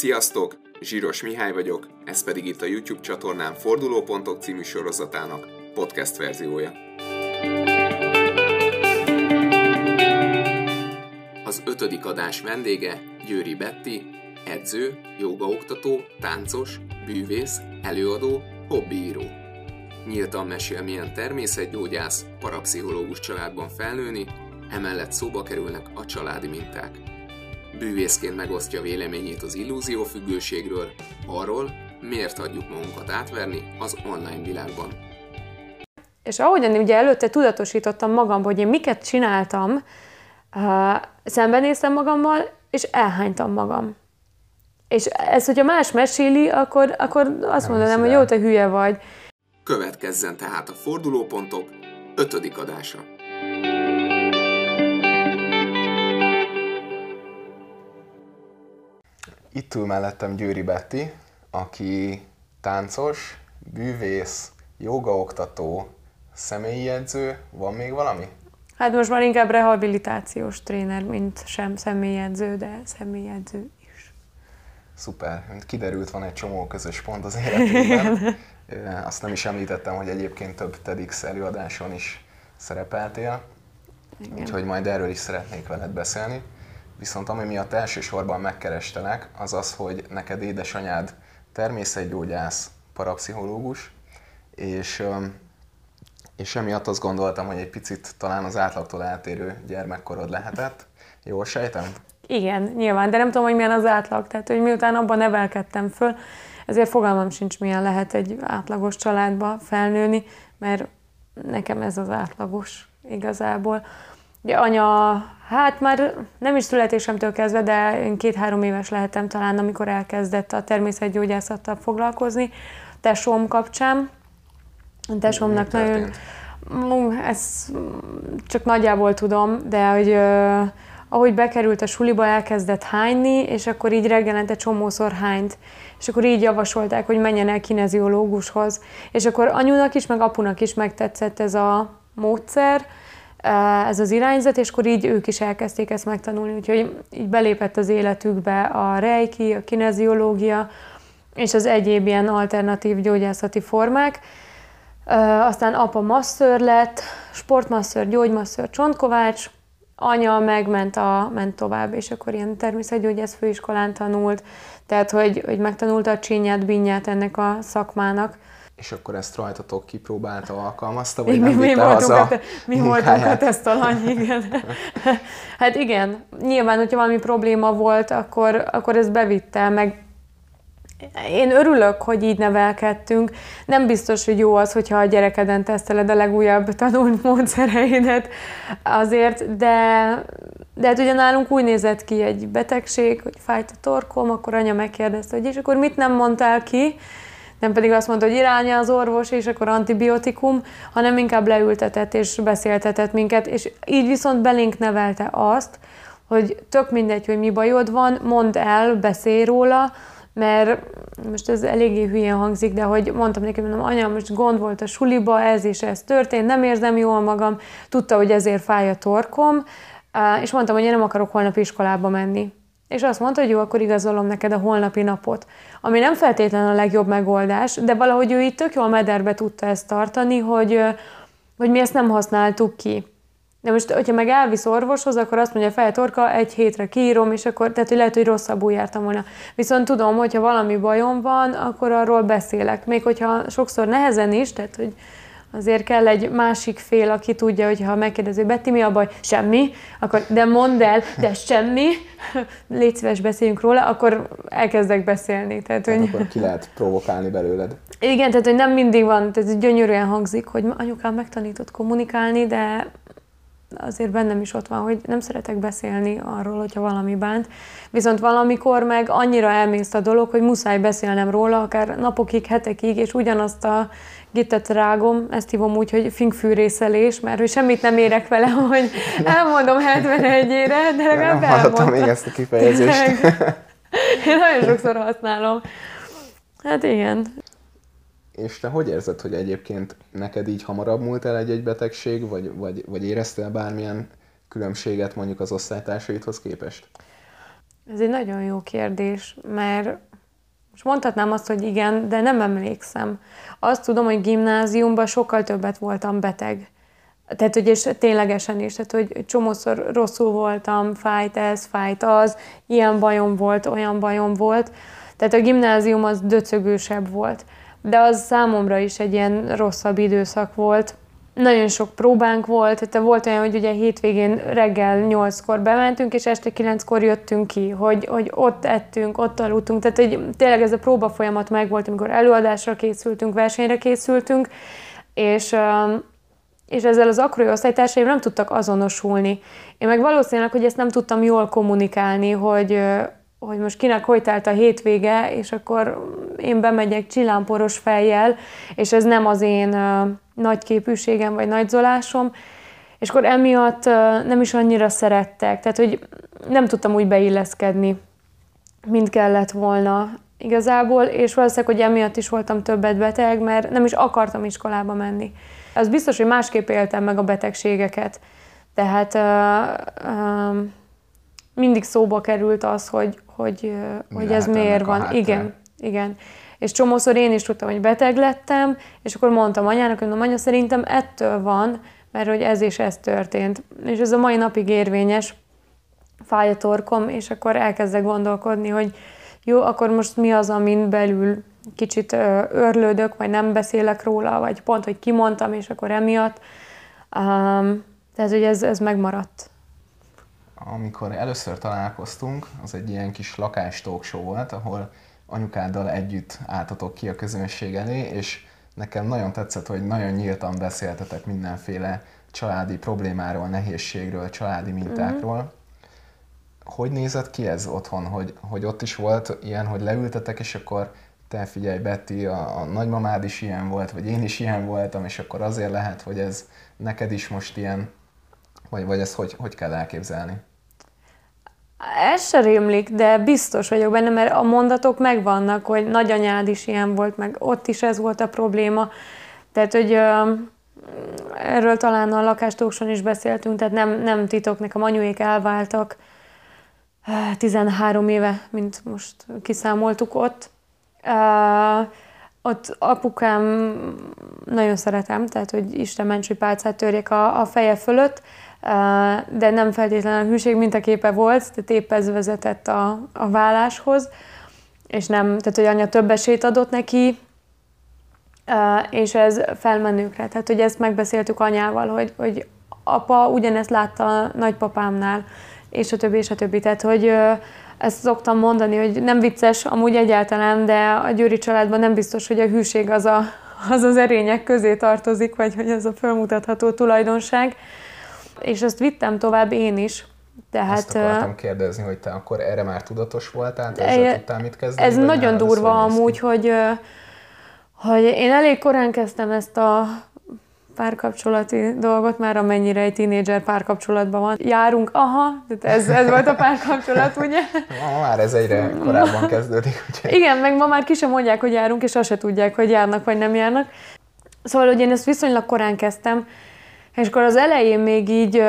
Sziasztok! Zsíros Mihály vagyok, ez pedig itt a YouTube csatornám Fordulópontok című sorozatának podcast verziója. Az ötödik adás vendége Győri Betti, edző, jogaoktató, táncos, bűvész, előadó, hobbiíró. Nyíltan mesél, milyen természetgyógyász, parapszichológus családban felnőni, emellett szóba kerülnek a családi minták. Bűvészként megosztja véleményét az illúziófüggőségről, arról, miért hagyjuk magunkat átverni az online világban. És ahogyan ugye előtte tudatosítottam magam, hogy én miket csináltam, szembenéztem magammal, és elhánytam magam. És ez, hogyha más meséli, akkor, akkor azt Nem mondanám, hogy jó, te hülye vagy. Következzen tehát a fordulópontok ötödik adása. Itt ül mellettem Győri Betti, aki táncos, bűvész, jogaoktató, személyi edző. Van még valami? Hát most már inkább rehabilitációs tréner, mint sem személyedző, de személyedző is. Szuper. Mint kiderült, van egy csomó közös pont az életünkben. Azt nem is említettem, hogy egyébként több TEDx előadáson is szerepeltél. Igen. Úgyhogy majd erről is szeretnék veled beszélni. Viszont ami miatt elsősorban megkerestelek, az az, hogy neked édesanyád természetgyógyász, parapszichológus, és, és emiatt azt gondoltam, hogy egy picit talán az átlagtól eltérő gyermekkorod lehetett. Jól sejtem? Igen, nyilván, de nem tudom, hogy milyen az átlag. Tehát, hogy miután abban nevelkedtem föl, ezért fogalmam sincs, milyen lehet egy átlagos családba felnőni, mert nekem ez az átlagos igazából. Ugye anya, hát már nem is születésemtől kezdve, de én két-három éves lehetem talán, amikor elkezdett a természetgyógyászattal foglalkozni, tesóm kapcsán. A tesómnak nagyon... Ez csak nagyjából tudom, de hogy ahogy bekerült a suliba, elkezdett hányni, és akkor így reggelente csomószor hányt. És akkor így javasolták, hogy menjen el kineziológushoz. És akkor anyunak is, meg apunak is megtetszett ez a módszer, ez az irányzat, és akkor így ők is elkezdték ezt megtanulni, úgyhogy így belépett az életükbe a reiki, a kineziológia, és az egyéb ilyen alternatív gyógyászati formák. Aztán apa masször lett, sportmasször, gyógymasször, csontkovács, anya megment a, ment tovább, és akkor ilyen természetgyógyász főiskolán tanult, tehát hogy, hogy megtanulta a csinyát, binyát ennek a szakmának és akkor ezt rajtatok kipróbálta, alkalmazta, vagy mi, nem mi, voltunk a, te, mi voltunk a tesztalany, igen. hát igen, nyilván, hogyha valami probléma volt, akkor, akkor ez bevitte, meg én örülök, hogy így nevelkedtünk. Nem biztos, hogy jó az, hogyha a gyerekeden teszteled a legújabb tanult módszereidet azért, de, de hát ugye nálunk úgy nézett ki egy betegség, hogy fájt a torkom, akkor anya megkérdezte, hogy és akkor mit nem mondtál ki, nem pedig azt mondta, hogy irányja az orvos, és akkor antibiotikum, hanem inkább leültetett és beszéltetett minket, és így viszont belénk nevelte azt, hogy tök mindegy, hogy mi bajod van, mondd el, beszélj róla, mert most ez eléggé hülyén hangzik, de hogy mondtam neki, mondom, anya, most gond volt a suliba, ez és ez történt, nem érzem jól magam, tudta, hogy ezért fáj a torkom, és mondtam, hogy én nem akarok holnap iskolába menni. És azt mondta, hogy jó, akkor igazolom neked a holnapi napot. Ami nem feltétlenül a legjobb megoldás, de valahogy ő itt tök jól mederbe tudta ezt tartani, hogy, hogy mi ezt nem használtuk ki. De most, hogyha meg elvisz orvoshoz, akkor azt mondja, fel torka, egy hétre kiírom, és akkor, tehát hogy lehet, hogy rosszabbul jártam volna. Viszont tudom, hogyha valami bajom van, akkor arról beszélek. Még hogyha sokszor nehezen is, tehát hogy Azért kell egy másik fél, aki tudja, hogy ha megkérdezi, Betty, mi a baj? Semmi. Akkor, de mondd el, de semmi. Légy szíves, beszéljünk róla, akkor elkezdek beszélni. Tehát, tehát hogy... akkor ki lehet provokálni belőled. Igen, tehát hogy nem mindig van, tehát gyönyörűen hangzik, hogy anyukám megtanított kommunikálni, de azért bennem is ott van, hogy nem szeretek beszélni arról, hogyha valami bánt. Viszont valamikor meg annyira elmész a dolog, hogy muszáj beszélnem róla, akár napokig, hetekig, és ugyanazt a gittet rágom, ezt hívom úgy, hogy finkfűrészelés, mert hogy semmit nem érek vele, hogy elmondom 71-ére, de legalább Nem hallottam még ezt a kifejezést. Én nagyon sokszor használom. Hát igen. És te hogy érzed, hogy egyébként neked így hamarabb múlt el egy-egy betegség, vagy, vagy, vagy éreztél bármilyen különbséget mondjuk az osztálytársaidhoz képest? Ez egy nagyon jó kérdés, mert most mondhatnám azt, hogy igen, de nem emlékszem. Azt tudom, hogy gimnáziumban sokkal többet voltam beteg. Tehát, hogy és ténylegesen is, tehát, hogy csomószor rosszul voltam, fájt ez, fájt az, ilyen bajom volt, olyan bajom volt. Tehát a gimnázium az döcögősebb volt. De az számomra is egy ilyen rosszabb időszak volt. Nagyon sok próbánk volt, tehát volt olyan, hogy ugye hétvégén reggel 8-kor bementünk, és este 9-kor jöttünk ki, hogy, hogy ott ettünk, ott aludtunk. Tehát hogy tényleg ez a próba folyamat megvolt, amikor előadásra készültünk, versenyre készültünk, és és ezzel az akkori osztálytársaim nem tudtak azonosulni. Én meg valószínűleg, hogy ezt nem tudtam jól kommunikálni, hogy, hogy most kinek hogy telt a hétvége, és akkor én bemegyek csillámporos fejjel, és ez nem az én nagy képűségem vagy nagyzolásom, és akkor emiatt nem is annyira szerettek, tehát hogy nem tudtam úgy beilleszkedni, mint kellett volna igazából, és valószínűleg, hogy emiatt is voltam többet beteg, mert nem is akartam iskolába menni. Az biztos, hogy másképp éltem meg a betegségeket. Tehát uh, uh, mindig szóba került az, hogy, hogy, hogy ez miért van. Igen, igen. És csomószor én is tudtam, hogy beteg lettem, és akkor mondtam anyának, hogy anya, szerintem ettől van, mert hogy ez és ez történt. És ez a mai napig érvényes, fáj a torkom, és akkor elkezdek gondolkodni, hogy jó, akkor most mi az, amin belül kicsit örlődök, vagy nem beszélek róla, vagy pont, hogy kimondtam, és akkor emiatt. Um, tehát, hogy ez, ez megmaradt. Amikor először találkoztunk, az egy ilyen kis lakás show volt, ahol anyukáddal együtt álltatok ki a közönség elé, és nekem nagyon tetszett, hogy nagyon nyíltan beszéltetek mindenféle családi problémáról, nehézségről, családi mintákról. Mm-hmm. Hogy nézett ki ez otthon, hogy, hogy ott is volt ilyen, hogy leültetek, és akkor te figyelj Betty, a, a nagymamád is ilyen volt, vagy én is ilyen voltam, és akkor azért lehet, hogy ez neked is most ilyen, vagy, vagy ezt hogy, hogy kell elképzelni? Ez se rémlik, de biztos vagyok benne, mert a mondatok megvannak, hogy nagyanyád is ilyen volt, meg ott is ez volt a probléma. Tehát, hogy ö, erről talán a lakástókson is beszéltünk, tehát nem, nem titok, nekem anyuék elváltak 13 éve, mint most kiszámoltuk ott, Uh, ott apukám nagyon szeretem, tehát hogy Isten ments, hogy pálcát törjek a, a feje fölött, de nem feltétlenül a hűség mintaképe volt, tehát épp ez vezetett a, a válláshoz, és nem, tehát hogy anya több esélyt adott neki, és ez felmenőkre. Tehát, hogy ezt megbeszéltük anyával, hogy, hogy apa ugyanezt látta a nagypapámnál, és a többi, és a többi. Tehát, hogy ezt szoktam mondani, hogy nem vicces amúgy egyáltalán, de a Győri családban nem biztos, hogy a hűség az a, az, az erények közé tartozik, vagy hogy ez a fölmutatható tulajdonság. És ezt vittem tovább én is. Tehát, Azt akartam kérdezni, hogy te akkor erre már tudatos voltál, te ezzel tudtál mit kezdeni? Ez nagyon durva amúgy, hogy, hogy én elég korán kezdtem ezt a párkapcsolati dolgot, már amennyire egy tínédzser párkapcsolatban van. Járunk, aha, ez, ez volt a párkapcsolat, ugye? Ma már ez egyre korábban kezdődik. Ugye? Igen, meg ma már ki sem mondják, hogy járunk, és azt se tudják, hogy járnak, vagy nem járnak. Szóval, hogy én ezt viszonylag korán kezdtem, és akkor az elején még így,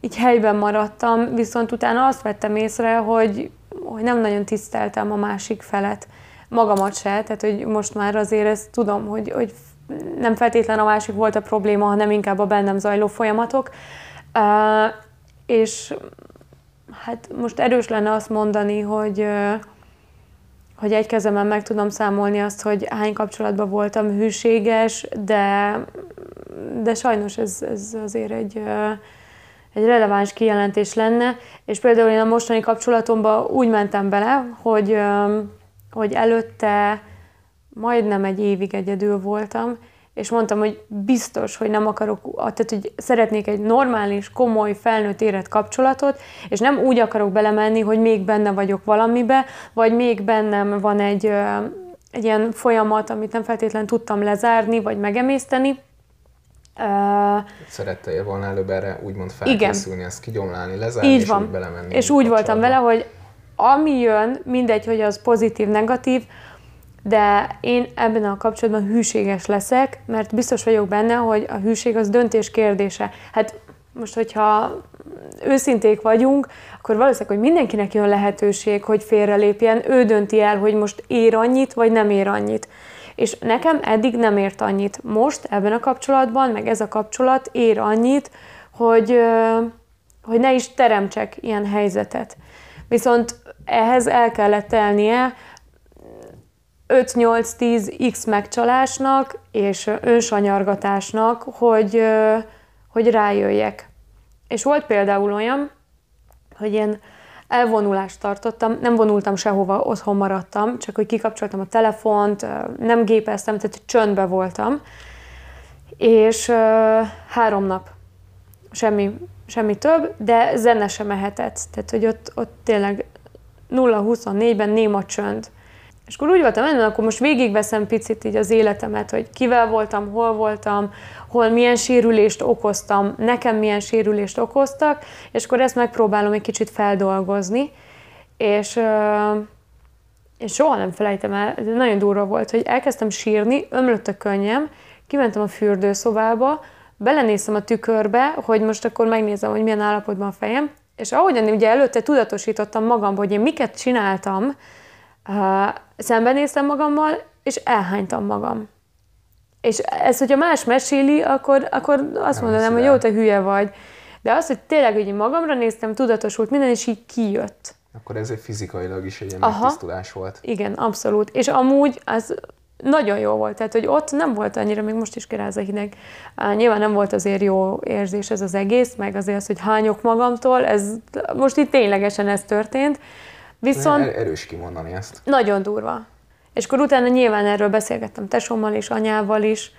így helyben maradtam, viszont utána azt vettem észre, hogy, hogy nem nagyon tiszteltem a másik felet magamat se, tehát hogy most már azért ezt tudom, hogy, hogy nem feltétlen a másik volt a probléma, hanem inkább a bennem zajló folyamatok. Uh, és hát most erős lenne azt mondani, hogy, uh, hogy egy kezemben meg tudom számolni azt, hogy hány kapcsolatban voltam hűséges, de, de sajnos ez, ez azért egy, uh, egy releváns kijelentés lenne, és például én a mostani kapcsolatomban úgy mentem bele, hogy, hogy előtte majdnem egy évig egyedül voltam, és mondtam, hogy biztos, hogy nem akarok, tehát hogy szeretnék egy normális, komoly, felnőtt érett kapcsolatot, és nem úgy akarok belemenni, hogy még benne vagyok valamibe, vagy még bennem van egy, egy ilyen folyamat, amit nem feltétlenül tudtam lezárni, vagy megemészteni. Szerettél volna előbb erre úgymond felkészülni, igen. ezt kigyomlálni, lezárni, Így és van. úgy belemenni. És úgy voltam vele, hogy ami jön, mindegy, hogy az pozitív, negatív, de én ebben a kapcsolatban hűséges leszek, mert biztos vagyok benne, hogy a hűség az döntés kérdése. Hát most, hogyha őszinték vagyunk, akkor valószínűleg, hogy mindenkinek jön lehetőség, hogy félrelépjen, ő dönti el, hogy most ér annyit, vagy nem ér annyit. És nekem eddig nem ért annyit. Most ebben a kapcsolatban, meg ez a kapcsolat ér annyit, hogy, hogy ne is teremtsek ilyen helyzetet. Viszont ehhez el kellett telnie 5-8-10 x megcsalásnak és önsanyargatásnak, hogy, hogy rájöjjek. És volt például olyan, hogy én elvonulást tartottam, nem vonultam sehova, otthon maradtam, csak hogy kikapcsoltam a telefont, nem gépeztem, tehát csöndbe voltam, és három nap, semmi, semmi több, de zene sem mehetett, tehát hogy ott, ott tényleg 0-24-ben néma csönd. És akkor úgy voltam, hogy akkor most végigveszem picit így az életemet, hogy kivel voltam, hol voltam, hol milyen sérülést okoztam, nekem milyen sérülést okoztak, és akkor ezt megpróbálom egy kicsit feldolgozni. És, és soha nem felejtem el, ez nagyon durva volt, hogy elkezdtem sírni, ömlött a könnyem, kimentem a fürdőszobába, belenéztem a tükörbe, hogy most akkor megnézem, hogy milyen állapotban a fejem, és ahogyan ugye előtte tudatosítottam magam, hogy én miket csináltam, szembenéztem magammal, és elhánytam magam. És ez, hogyha más meséli, akkor, akkor azt nem mondanám, hogy jó, te hülye vagy. De az, hogy tényleg hogy magamra néztem, tudatosult minden, és így kijött. Akkor ez egy fizikailag is egy ilyen Aha, megtisztulás volt. Igen, abszolút. És amúgy az nagyon jó volt, tehát hogy ott nem volt annyira, még most is kiráz a hideg. Nyilván nem volt azért jó érzés ez az egész, meg azért az, hogy hányok magamtól, ez most itt ténylegesen ez történt. Viszont... Er- erős kimondani ezt. Nagyon durva. És akkor utána nyilván erről beszélgettem tesómmal és anyával is.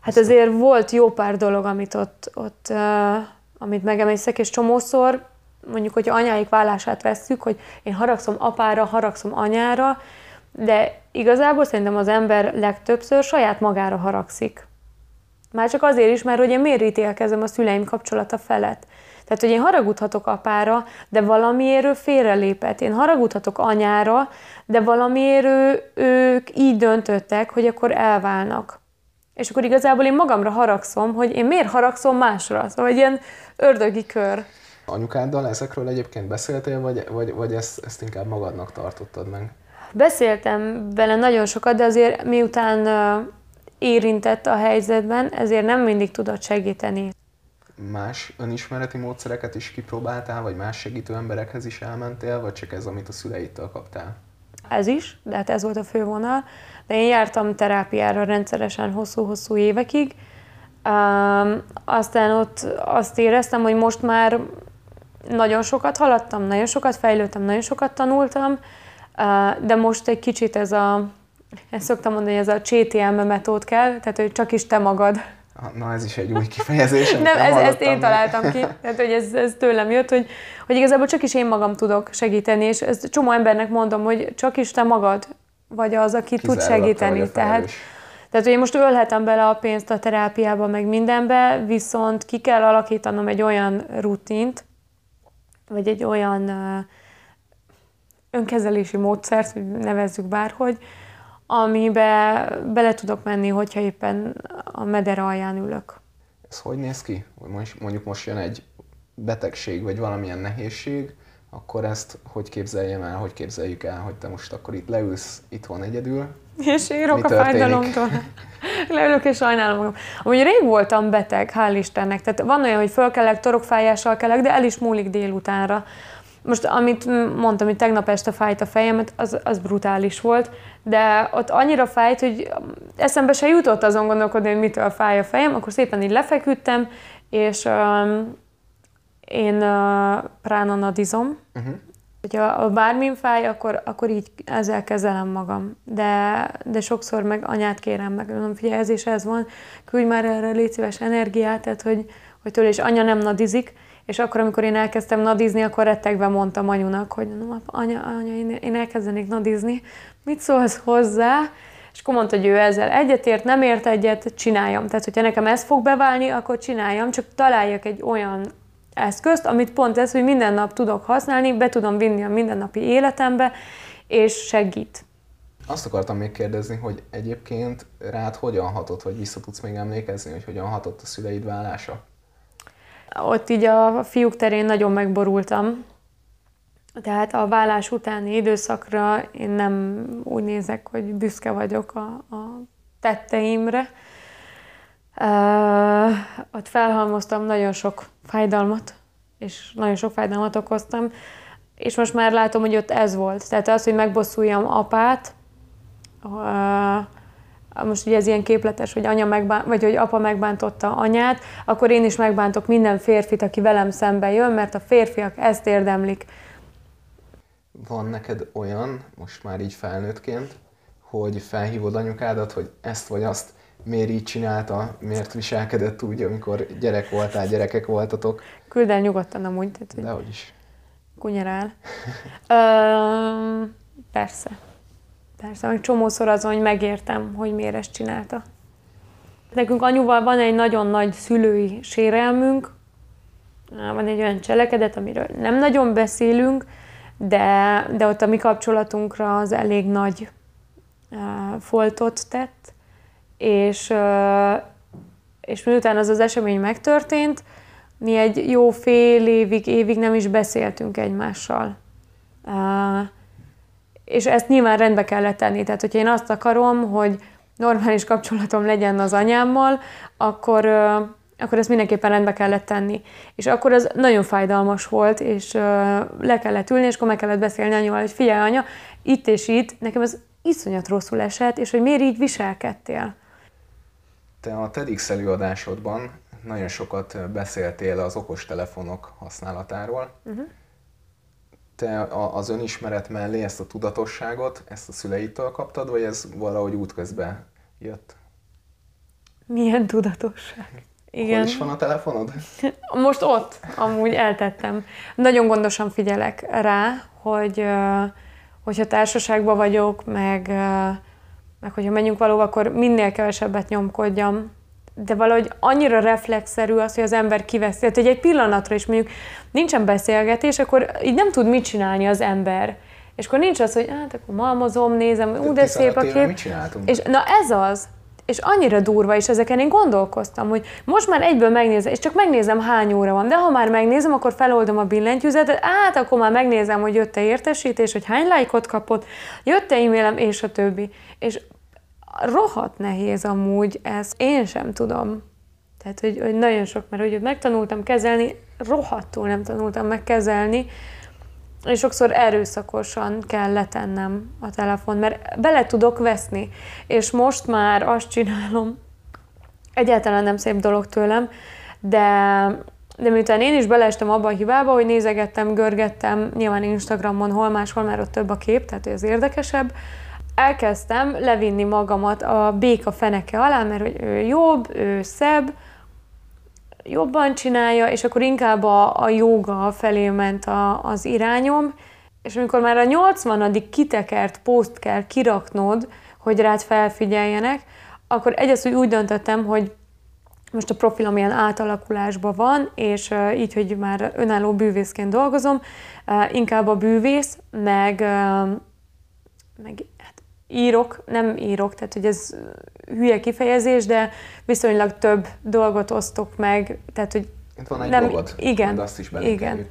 Hát azért volt jó pár dolog, amit ott, ott uh, amit megemészek, és csomószor, mondjuk, hogy anyáik vállását vesszük, hogy én haragszom apára, haragszom anyára, de igazából szerintem az ember legtöbbször saját magára haragszik. Már csak azért is, mert hogy én miért ítélkezem a szüleim kapcsolata felett. Tehát, hogy én haragudhatok apára, de valamiért ő félrelépett. Én haragudhatok anyára, de valamiért ő, ők így döntöttek, hogy akkor elválnak. És akkor igazából én magamra haragszom, hogy én miért haragszom másra. Szóval egy ilyen ördögi kör. Anyukáddal ezekről egyébként beszéltél, vagy, vagy, vagy ezt, ezt inkább magadnak tartottad meg? Beszéltem vele nagyon sokat, de azért miután érintett a helyzetben, ezért nem mindig tudott segíteni más önismereti módszereket is kipróbáltál, vagy más segítő emberekhez is elmentél, vagy csak ez, amit a szüleittől kaptál? Ez is, de hát ez volt a fővonal. De én jártam terápiára rendszeresen hosszú-hosszú évekig. Um, aztán ott azt éreztem, hogy most már nagyon sokat haladtam, nagyon sokat fejlődtem, nagyon sokat tanultam, uh, de most egy kicsit ez a, ezt szoktam mondani, ez a CTM metód kell, tehát hogy csak is te magad Na, ez is egy új kifejezés. nem, ez, ezt én találtam ki. Tehát, hogy ez, ez tőlem jött, hogy, hogy igazából csak is én magam tudok segíteni, és ezt csomó embernek mondom, hogy csak is te magad vagy az, aki Kizárólag tud segíteni. Tehát, tehát, hogy én most ölhetem bele a pénzt a terápiába, meg mindenbe, viszont ki kell alakítanom egy olyan rutint, vagy egy olyan önkezelési módszert, nevezzük bárhogy, amibe bele tudok menni, hogyha éppen a meder alján ülök. Ez hogy néz ki? Mondjuk most jön egy betegség, vagy valamilyen nehézség, akkor ezt hogy képzeljem el, hogy képzeljük el, hogy te most akkor itt leülsz itthon egyedül, és írok a fájdalomtól. Leülök és sajnálom magam. Amúgy rég voltam beteg, hál' Istennek. Tehát van olyan, hogy fölkelek, torokfájással kelek, de el is múlik délutánra. Most, amit mondtam, hogy tegnap este fájt a fejemet, az, az brutális volt, de ott annyira fájt, hogy eszembe se jutott azon gondolkodni, hogy mitől fáj a fejem, akkor szépen így lefeküdtem, és um, én uh, pránanadizom, uh-huh. Hogyha bármin fáj, akkor, akkor így ezzel kezelem magam. De, de sokszor meg anyát kérem meg, mondom, figyelj, ez is ez van, küldj már erre légy szíves energiát, tehát hogy, hogy tőle is anya nem nadizik, és akkor, amikor én elkezdtem nadizni, akkor rettegve mondtam anyunak, hogy no, anya, anya én, én elkezdenék nadizni, mit szólsz hozzá? És akkor mondta, hogy ő ezzel egyetért, nem ért egyet, csináljam. Tehát, hogyha nekem ez fog beválni, akkor csináljam, csak találjak egy olyan eszközt, amit pont ez, hogy minden nap tudok használni, be tudom vinni a mindennapi életembe, és segít. Azt akartam még kérdezni, hogy egyébként rád hogyan hatott, vagy vissza tudsz még emlékezni, hogy hogyan hatott a szüleid vállása? Ott így a fiúk terén nagyon megborultam. Tehát a vállás utáni időszakra én nem úgy nézek, hogy büszke vagyok a, a tetteimre. Uh, ott felhalmoztam nagyon sok fájdalmat, és nagyon sok fájdalmat okoztam, és most már látom, hogy ott ez volt. Tehát az, hogy megbosszuljam apát, uh, most ugye ez ilyen képletes, hogy anya megbánt, vagy hogy apa megbántotta anyát, akkor én is megbántok minden férfit, aki velem szembe jön, mert a férfiak ezt érdemlik. Van neked olyan, most már így felnőttként, hogy felhívod anyukádat, hogy ezt vagy azt miért így csinálta, miért viselkedett úgy, amikor gyerek voltál, gyerekek voltatok? Küld el nyugodtan amúgy. Tehát, hogy Dehogy is. Kunyarál. Ö, persze. Persze, meg csomószor azon, hogy megértem, hogy miért ezt csinálta. Nekünk anyuval van egy nagyon nagy szülői sérelmünk, van egy olyan cselekedet, amiről nem nagyon beszélünk, de, de ott a mi kapcsolatunkra az elég nagy uh, foltot tett, és, uh, és miután az az esemény megtörtént, mi egy jó fél évig, évig nem is beszéltünk egymással. Uh, és ezt nyilván rendbe kellett tenni. Tehát, hogyha én azt akarom, hogy normális kapcsolatom legyen az anyámmal, akkor, akkor ezt mindenképpen rendbe kellett tenni. És akkor ez nagyon fájdalmas volt, és le kellett ülni, és akkor meg kellett beszélni anyával, hogy figyelj anya, itt és itt, nekem ez iszonyat rosszul esett, és hogy miért így viselkedtél. Te a TEDx előadásodban nagyon sokat beszéltél az okostelefonok használatáról. Uh-huh te az önismeret mellé ezt a tudatosságot, ezt a szüleitől kaptad, vagy ez valahogy útközben jött? Milyen tudatosság? Igen. Hol is van a telefonod? Most ott, amúgy eltettem. Nagyon gondosan figyelek rá, hogy hogyha társaságban vagyok, meg, meg hogyha menjünk valóban, akkor minél kevesebbet nyomkodjam, de valahogy annyira reflexzerű az, hogy az ember kiveszi. Tehát, hogy egy pillanatra is mondjuk nincsen beszélgetés, akkor így nem tud mit csinálni az ember. És akkor nincs az, hogy hát akkor malmozom, nézem, ú, de szép a kép. És na ez az. És annyira durva, és ezeken én gondolkoztam, hogy most már egyből megnézem, és csak megnézem hány óra van, de ha már megnézem, akkor feloldom a billentyűzetet, át akkor már megnézem, hogy jött-e értesítés, hogy hány lájkot kapott, jött-e e-mailem, és a többi. És rohadt nehéz amúgy ez, én sem tudom. Tehát, hogy, hogy nagyon sok, mert hogy megtanultam kezelni, rohadtul nem tanultam megkezelni, és sokszor erőszakosan kell letennem a telefon, mert bele tudok veszni. És most már azt csinálom, egyáltalán nem szép dolog tőlem, de, de miután én is beleestem abba a hibába, hogy nézegettem, görgettem, nyilván Instagramon, hol máshol, mert ott több a kép, tehát ez érdekesebb, elkezdtem levinni magamat a béka feneke alá, mert hogy ő jobb, ő szebb, jobban csinálja, és akkor inkább a, a joga felé ment a, az irányom, és amikor már a 80. kitekert poszt kell kiraknod, hogy rád felfigyeljenek, akkor egyrészt úgy, döntöttem, hogy most a profilom ilyen átalakulásban van, és így, hogy már önálló bűvészként dolgozom, inkább a bűvész, meg, meg írok, nem írok, tehát hogy ez hülye kifejezés, de viszonylag több dolgot osztok meg, tehát hogy Itt van egy nem, blogod, igen, azt is igen.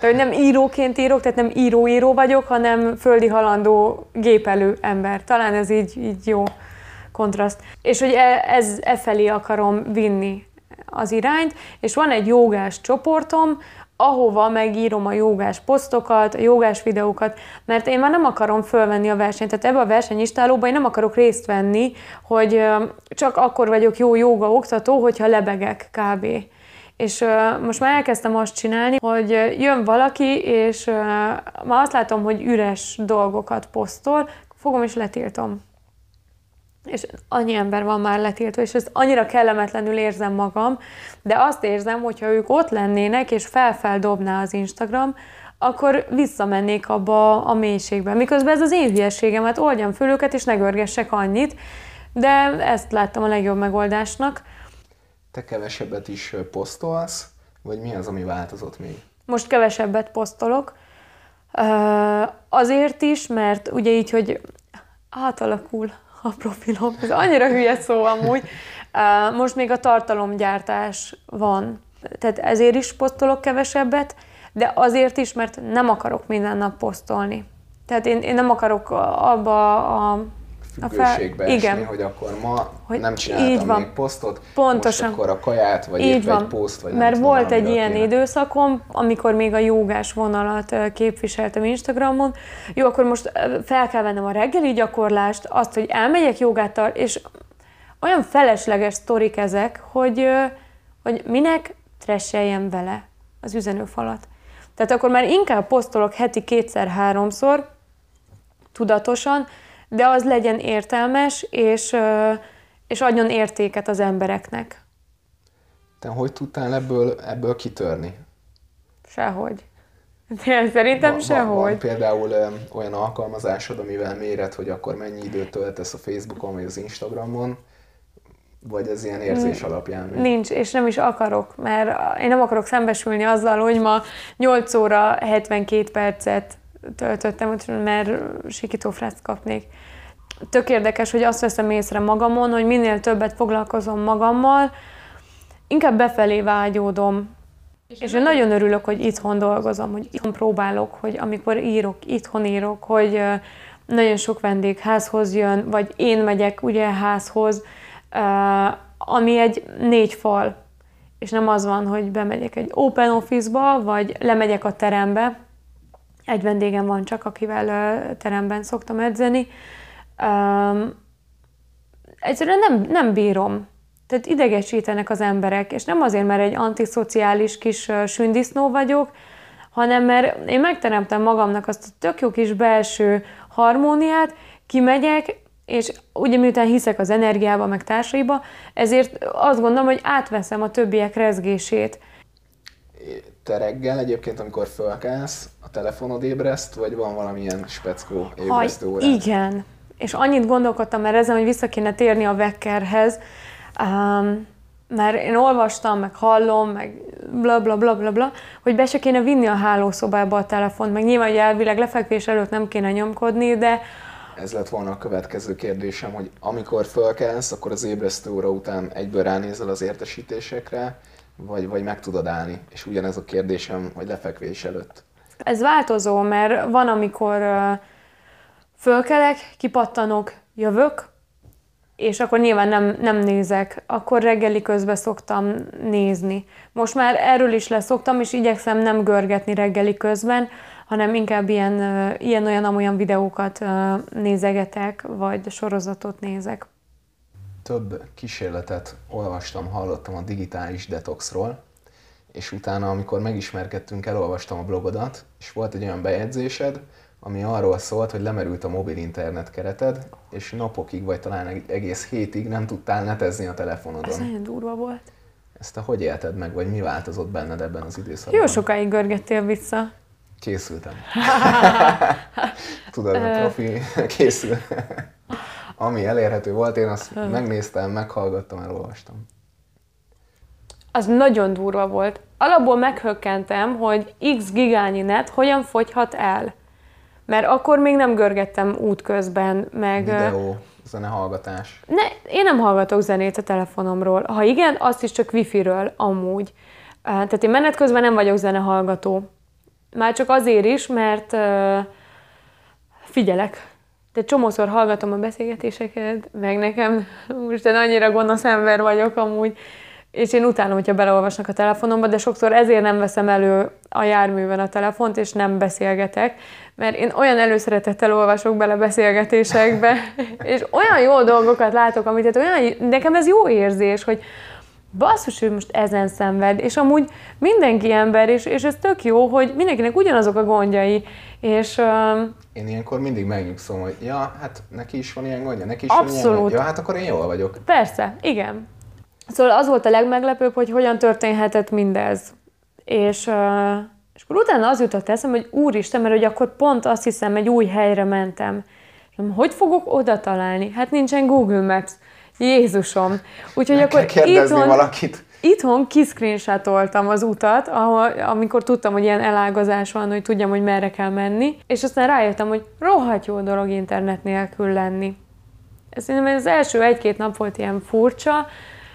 Tehát, hogy nem íróként írok, tehát nem író-író vagyok, hanem földi halandó gépelő ember. Talán ez így, így jó kontraszt. És hogy e, ez e felé akarom vinni az irányt, és van egy jogás csoportom, ahova megírom a jogás posztokat, a jogás videókat, mert én már nem akarom fölvenni a versenyt. Tehát ebbe a versenyistálóba én nem akarok részt venni, hogy csak akkor vagyok jó joga oktató, hogyha lebegek kb. És most már elkezdtem azt csinálni, hogy jön valaki, és már azt látom, hogy üres dolgokat posztol, fogom és letiltom és annyi ember van már letiltva, és ezt annyira kellemetlenül érzem magam, de azt érzem, hogyha ők ott lennének, és felfeldobná az Instagram, akkor visszamennék abba a mélységbe. Miközben ez az én hülyeségemet, oldjam föl őket, és ne görgessek annyit, de ezt láttam a legjobb megoldásnak. Te kevesebbet is posztolsz, vagy mi az, ami változott még? Most kevesebbet posztolok. Azért is, mert ugye így, hogy átalakul a profilom. Ez annyira hülye szó amúgy. Most még a tartalomgyártás van. Tehát ezért is posztolok kevesebbet, de azért is, mert nem akarok minden nap posztolni. Tehát én, én nem akarok abba a függőségbe esni, igen. hogy akkor ma hogy nem csináltam így van. még posztot, Pontosan. most akkor a kaját, vagy így van. egy poszt, vagy Mert volt tudom, egy ilyen kéne. időszakom, amikor még a jogás vonalat képviseltem Instagramon, jó, akkor most fel kell vennem a reggeli gyakorlást, azt, hogy elmegyek jogáttal, és olyan felesleges sztorik ezek, hogy, hogy minek tresseljem vele az üzenőfalat. Tehát akkor már inkább posztolok heti kétszer-háromszor, tudatosan, de az legyen értelmes, és, és adjon értéket az embereknek. Te hogy tudtál ebből, ebből kitörni? Sehogy. De szerintem van, sehogy. Van például ö, olyan alkalmazásod, amivel méret, hogy akkor mennyi időt töltesz a Facebookon vagy az Instagramon, vagy ez ilyen érzés alapján? Még? Nincs, és nem is akarok, mert én nem akarok szembesülni azzal, hogy ma 8 óra 72 percet töltöttem, mert sikítófrászt kapnék. Tök érdekes, hogy azt veszem észre magamon, hogy minél többet foglalkozom magammal, inkább befelé vágyódom. És, és én nagyon örülök, hogy itthon dolgozom, hogy itthon próbálok, hogy amikor írok, itthon írok, hogy nagyon sok vendég házhoz jön, vagy én megyek ugye házhoz, ami egy négy fal, és nem az van, hogy bemegyek egy open office-ba, vagy lemegyek a terembe, egy vendégem van csak, akivel teremben szoktam edzeni. Um, egyszerűen nem, nem bírom. Tehát idegesítenek az emberek, és nem azért, mert egy antiszociális kis sündisznó vagyok, hanem mert én megteremtem magamnak azt a tök jó kis belső harmóniát, kimegyek, és ugye miután hiszek az energiába, meg társaiba, ezért azt gondolom, hogy átveszem a többiek rezgését te reggel egyébként, amikor fölkelsz, a telefonod ébreszt, vagy van valamilyen speckó ébresztő órád? Igen. És annyit gondolkodtam már ezen, hogy vissza kéne térni a vekkerhez, um, mert én olvastam, meg hallom, meg bla bla bla bla bla, hogy be se kéne vinni a hálószobába a telefont, meg nyilván, hogy elvileg lefekvés előtt nem kéne nyomkodni, de ez lett volna a következő kérdésem, hogy amikor fölkelsz, akkor az ébresztő óra után egyből ránézel az értesítésekre, vagy, vagy meg tudod állni? És ugyanez a kérdésem, hogy lefekvés előtt. Ez változó, mert van, amikor fölkelek, kipattanok, jövök, és akkor nyilván nem, nem nézek. Akkor reggeli közben szoktam nézni. Most már erről is leszoktam, és igyekszem nem görgetni reggeli közben, hanem inkább ilyen, ilyen olyan videókat nézegetek, vagy sorozatot nézek több kísérletet olvastam, hallottam a digitális detoxról, és utána, amikor megismerkedtünk, elolvastam a blogodat, és volt egy olyan bejegyzésed, ami arról szólt, hogy lemerült a mobil internet kereted, és napokig, vagy talán egész hétig nem tudtál netezni a telefonodon. Ez nagyon durva volt. Ezt te hogy élted meg, vagy mi változott benned ebben az időszakban? Jó sokáig görgettél vissza. Készültem. Tudod, a profi készül ami elérhető volt, én azt megnéztem, meghallgattam, elolvastam. Az nagyon durva volt. Alapból meghökkentem, hogy x gigányi net hogyan fogyhat el. Mert akkor még nem görgettem útközben, meg... Videó, zenehallgatás. Ne, én nem hallgatok zenét a telefonomról. Ha igen, azt is csak wifi-ről amúgy. Tehát én menet közben nem vagyok zenehallgató. Már csak azért is, mert uh, figyelek de csomószor hallgatom a beszélgetéseket, meg nekem most én annyira gonosz ember vagyok amúgy, és én utálom, hogyha beleolvasnak a telefonomba, de sokszor ezért nem veszem elő a járműven a telefont, és nem beszélgetek, mert én olyan előszeretettel olvasok bele beszélgetésekbe, és olyan jó dolgokat látok, amit tehát olyan, nekem ez jó érzés, hogy basszus, hogy most ezen szenved, és amúgy mindenki ember, és, és ez tök jó, hogy mindenkinek ugyanazok a gondjai, és... Uh, én ilyenkor mindig megnyugszom, hogy ja, hát neki is van ilyen gondja, neki is abszolút. van ilyen gondja. Ja, hát akkor én jól vagyok. Persze, igen. Szóval az volt a legmeglepőbb, hogy hogyan történhetett mindez. És, és akkor utána az jutott eszembe, hogy úristen, mert hogy akkor pont azt hiszem, egy új helyre mentem. Hogy fogok oda találni? Hát nincsen Google Maps. Jézusom. Úgyhogy Meg akkor itthon, valakit. itthon kiszcreenshotoltam az utat, ahol, amikor tudtam, hogy ilyen elágazás van, hogy tudjam, hogy merre kell menni, és aztán rájöttem, hogy rohadt jó dolog internet nélkül lenni. Ez szerintem az első egy-két nap volt ilyen furcsa,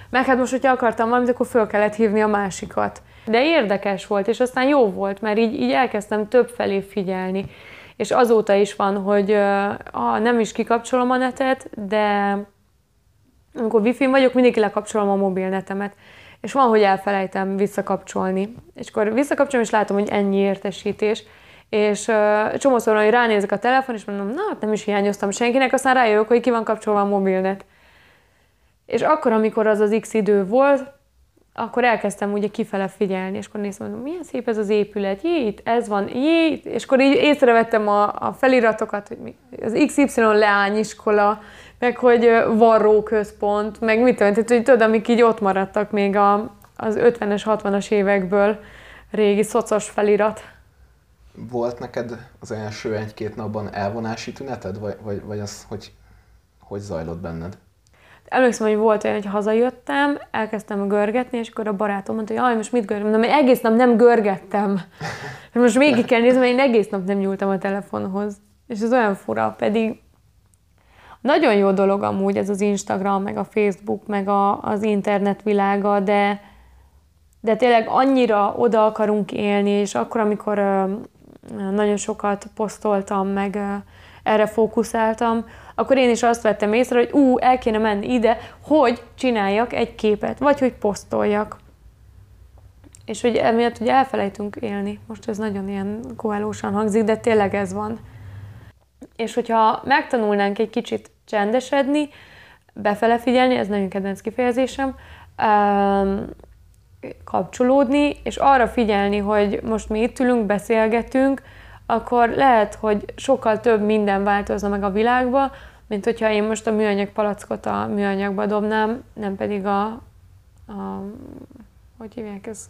Meg hát most, hogyha akartam valamit, akkor föl kellett hívni a másikat. De érdekes volt, és aztán jó volt, mert így, így elkezdtem több felé figyelni. És azóta is van, hogy ah, nem is kikapcsolom a netet, de amikor wifi vagyok, mindig lekapcsolom a mobilnetemet. És van, hogy elfelejtem visszakapcsolni. És akkor visszakapcsolom, és látom, hogy ennyi értesítés. És uh, csomószor, hogy ránézek a telefon, és mondom, na, hát nem is hiányoztam senkinek, aztán rájövök, hogy ki van kapcsolva a mobilnet. És akkor, amikor az az X idő volt, akkor elkezdtem ugye kifele figyelni, és akkor néztem, hogy milyen szép ez az épület, jé, itt ez van, jé, és akkor így észrevettem a, a feliratokat, hogy mi, az XY leányiskola, meg hogy varró központ, meg mit tudom, tehát hogy tudod, amik így ott maradtak még a, az 50-es, 60-as évekből régi szocos felirat. Volt neked az első egy-két napban elvonási tüneted, vagy, vagy, vagy az, hogy hogy zajlott benned? Emlékszem, hogy volt olyan, hogy hazajöttem, elkezdtem görgetni, és akkor a barátom mondta, hogy jaj, most mit görgetem? Mondom, én egész nap nem görgettem. Most végig kell nézni, mert én egész nap nem nyúltam a telefonhoz. És ez olyan fura, pedig nagyon jó dolog amúgy ez az Instagram, meg a Facebook, meg a, az internet világa, de, de tényleg annyira oda akarunk élni, és akkor, amikor nagyon sokat posztoltam, meg erre fókuszáltam, akkor én is azt vettem észre, hogy ú, el kéne menni ide, hogy csináljak egy képet, vagy hogy posztoljak. És hogy emiatt ugye elfelejtünk élni. Most ez nagyon ilyen koelósan hangzik, de tényleg ez van. És hogyha megtanulnánk egy kicsit csendesedni, befele figyelni, ez nagyon kedvenc kifejezésem, kapcsolódni, és arra figyelni, hogy most mi itt ülünk, beszélgetünk, akkor lehet, hogy sokkal több minden változna meg a világba, mint hogyha én most a műanyag palackot a műanyagba dobnám, nem pedig a, a hogy hívják ez,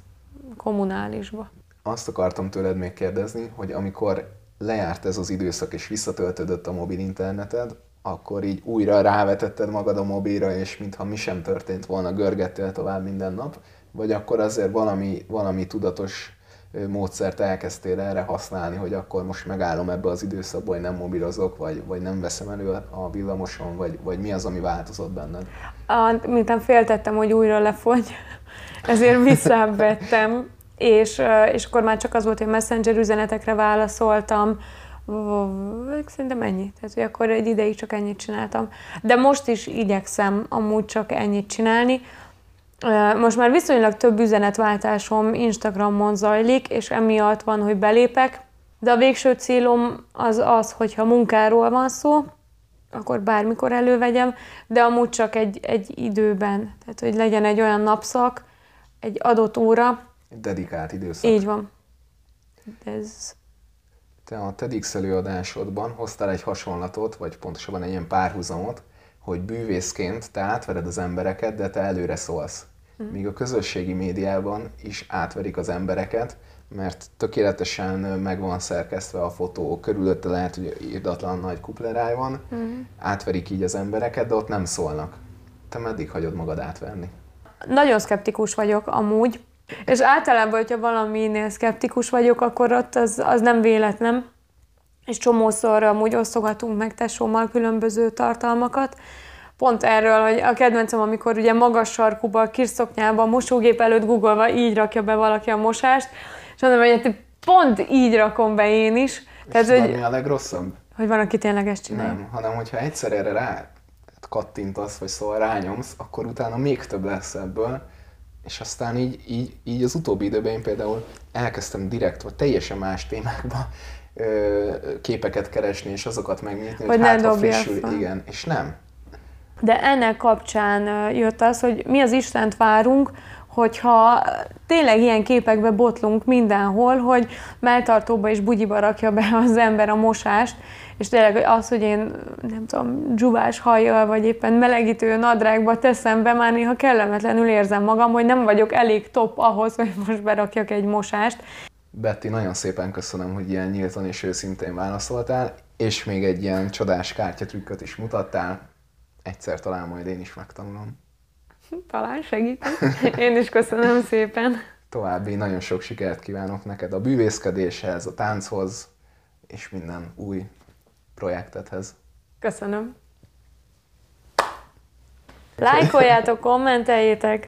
kommunálisba. Azt akartam tőled még kérdezni, hogy amikor lejárt ez az időszak és visszatöltődött a mobil interneted, akkor így újra rávetetted magad a mobilra, és mintha mi sem történt volna, görgettél tovább minden nap, vagy akkor azért valami, valami tudatos módszert elkezdtél erre használni, hogy akkor most megállom ebbe az időszakba, hogy nem mobilozok, vagy, vagy nem veszem elő a villamoson, vagy, vagy mi az, ami változott benned? A, miután féltettem, hogy újra lefogy, ezért visszavettem, és, és akkor már csak az volt, hogy messenger üzenetekre válaszoltam, Szerintem ennyi. Tehát, hogy akkor egy ideig csak ennyit csináltam. De most is igyekszem amúgy csak ennyit csinálni. Most már viszonylag több üzenetváltásom Instagramon zajlik, és emiatt van, hogy belépek, de a végső célom az az, hogyha munkáról van szó, akkor bármikor elővegyem, de amúgy csak egy, egy időben. Tehát, hogy legyen egy olyan napszak, egy adott óra. Dedikált időszak. Így van. Ez... Te a TEDx előadásodban hoztál egy hasonlatot, vagy pontosabban egy ilyen párhuzamot, hogy bűvészként te átvered az embereket, de te előre szólsz. Míg a közösségi médiában is átverik az embereket, mert tökéletesen meg van szerkesztve a fotó, körülötte lehet, hogy írdatlan nagy kupleráj van, mm. átverik így az embereket, de ott nem szólnak. Te meddig hagyod magad átverni? Nagyon szkeptikus vagyok amúgy, és általában, hogyha valaminél szkeptikus vagyok, akkor ott az, az nem véletlen, és csomószor amúgy osztogatunk meg tesómmal különböző tartalmakat, pont erről, hogy a kedvencem, amikor ugye magas sarkuba, kirszoknyába, a mosógép előtt googolva így rakja be valaki a mosást, és mondom, hogy hát pont így rakom be én is. És Tehát, hogy, mi a legrosszabb? Hogy van, aki tényleg ezt csinálja. Nem, hanem hogyha egyszer erre rá kattintasz, vagy szóval rányomsz, akkor utána még több lesz ebből, és aztán így, így, így az utóbbi időben én például elkezdtem direkt, vagy teljesen más témákba ö, képeket keresni, és azokat megnyitni, hogy, hogy hát, ha frissül, igen, és nem. De ennek kapcsán jött az, hogy mi az Istent várunk, hogyha tényleg ilyen képekbe botlunk mindenhol, hogy melltartóba és bugyiba rakja be az ember a mosást, és tényleg az, hogy én nem tudom, dzsuvás hajjal, vagy éppen melegítő nadrágba teszem be, már néha kellemetlenül érzem magam, hogy nem vagyok elég top ahhoz, hogy most berakjak egy mosást. Betty, nagyon szépen köszönöm, hogy ilyen nyíltan és őszintén válaszoltál, és még egy ilyen csodás kártyatrükköt is mutattál. Egyszer talán majd én is megtanulom. Talán segít. Én is köszönöm szépen. További nagyon sok sikert kívánok neked a bűvészkedéshez, a tánchoz, és minden új projektethez. Köszönöm. Lájkoljátok, kommenteljétek.